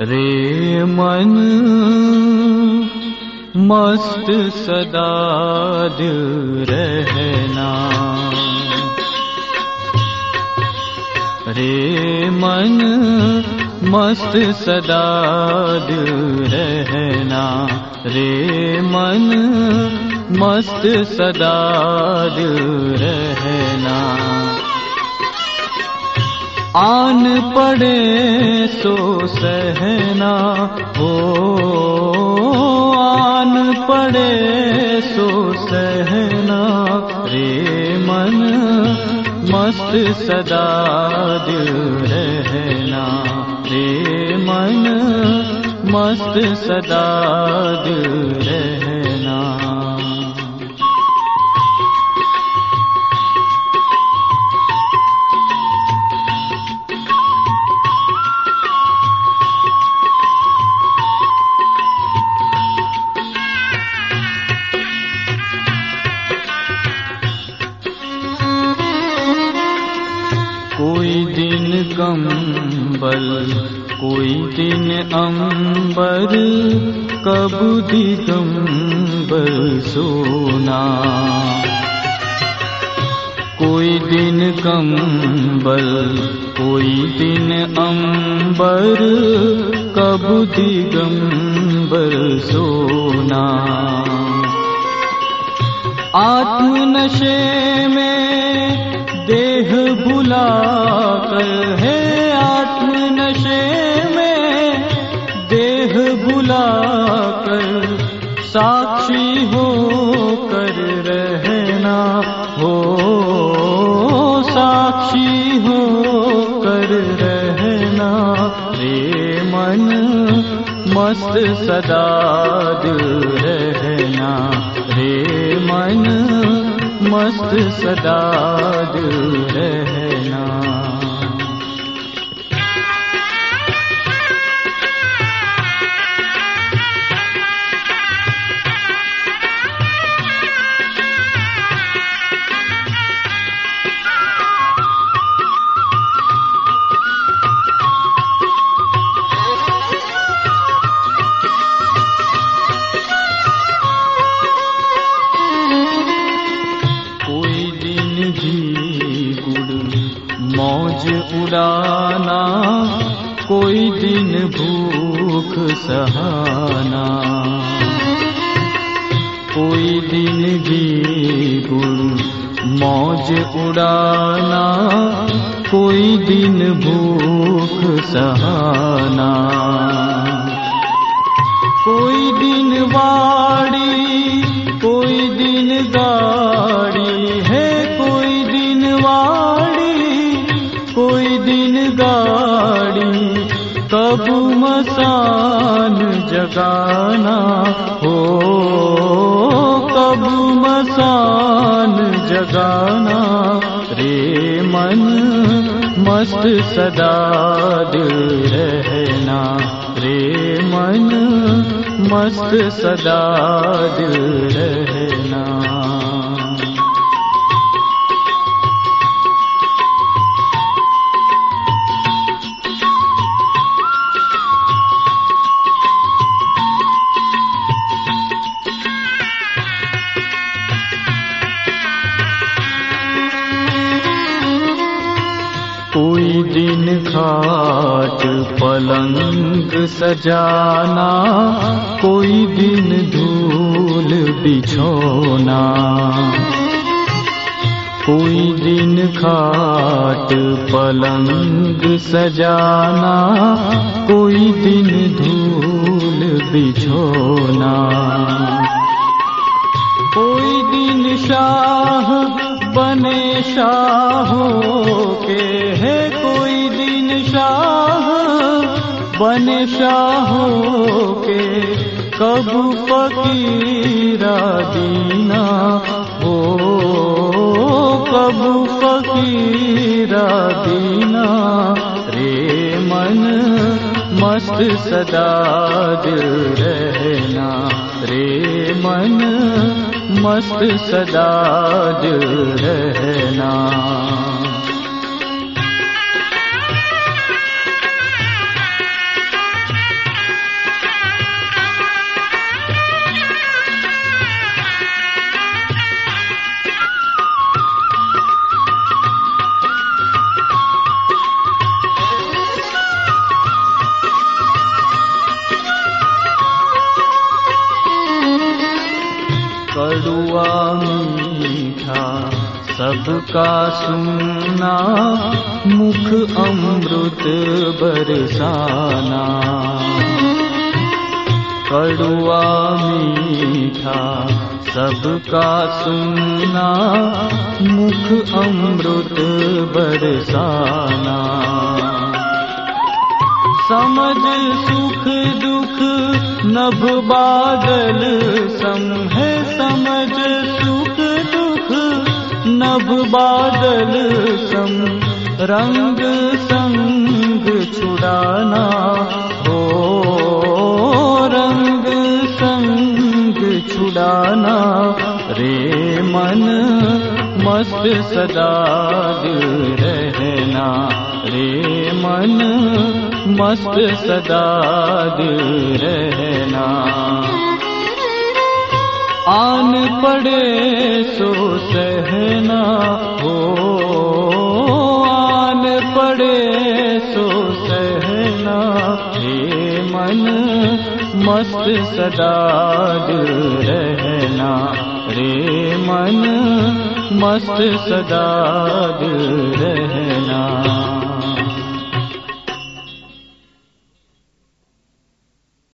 रे मन मस्त सदा रहना। रे मन मस्त सदा दिल रहना। रे मन मस्त सदा आन पड़े सो सहना हो आन पड़े सो सहना रे मन मस्त सदा दिल रहना रे मन मस्त सदा दिल रहना अंबर कब दिगंबर सोना? कोई दिन कंबल, कोई दिन अंबर, कब दिगंबर सोना? आत्म नशे में देह बुला कर है साक्षी हो कर रहना रे मन मस्त सदा दिल रहना। रे मन मस्त सदा दिल रहना उड़ाना कोई दिन भूख सहाना। कोई दिन ही गुड़ मौज उड़ाना कोई दिन भूख सहाना। कोई दिन वाड़ी कब मसान जगाना हो कब मसान जगाना। रे मन मस्त सदा रहना। रे मन मस्त सदा रहना कोई दिन खाट पलंग सजाना कोई दिन धूल बिछोना। कोई दिन खाट पलंग सजाना कोई दिन धूल बिछोना। कोई दिन शाह बने शाहों के बने शाहों के कब फकीरा दीना हो। कब फकीरा दीना रे मन मस्त सदा दिल रहना। रे मन मस्त सदा दिल रहना सबका सुनना मुख अमृत बरसाना। कड़ुआ मीठा सबका सुनना मुख अमृत बरसाना। समझ सुख दुख नभ बादल सम है समझ नभ बादल सम रंग संग छुड़ाना। हो रंग संग छुड़ाना। रे मन मस्त सदा रहना। रे मन मस्त सदा रहना आन पड़े सो सहना हो। आन पड़े सो सहना हे मन मस्त सदा रहना। रे मन मस्त सदा रहना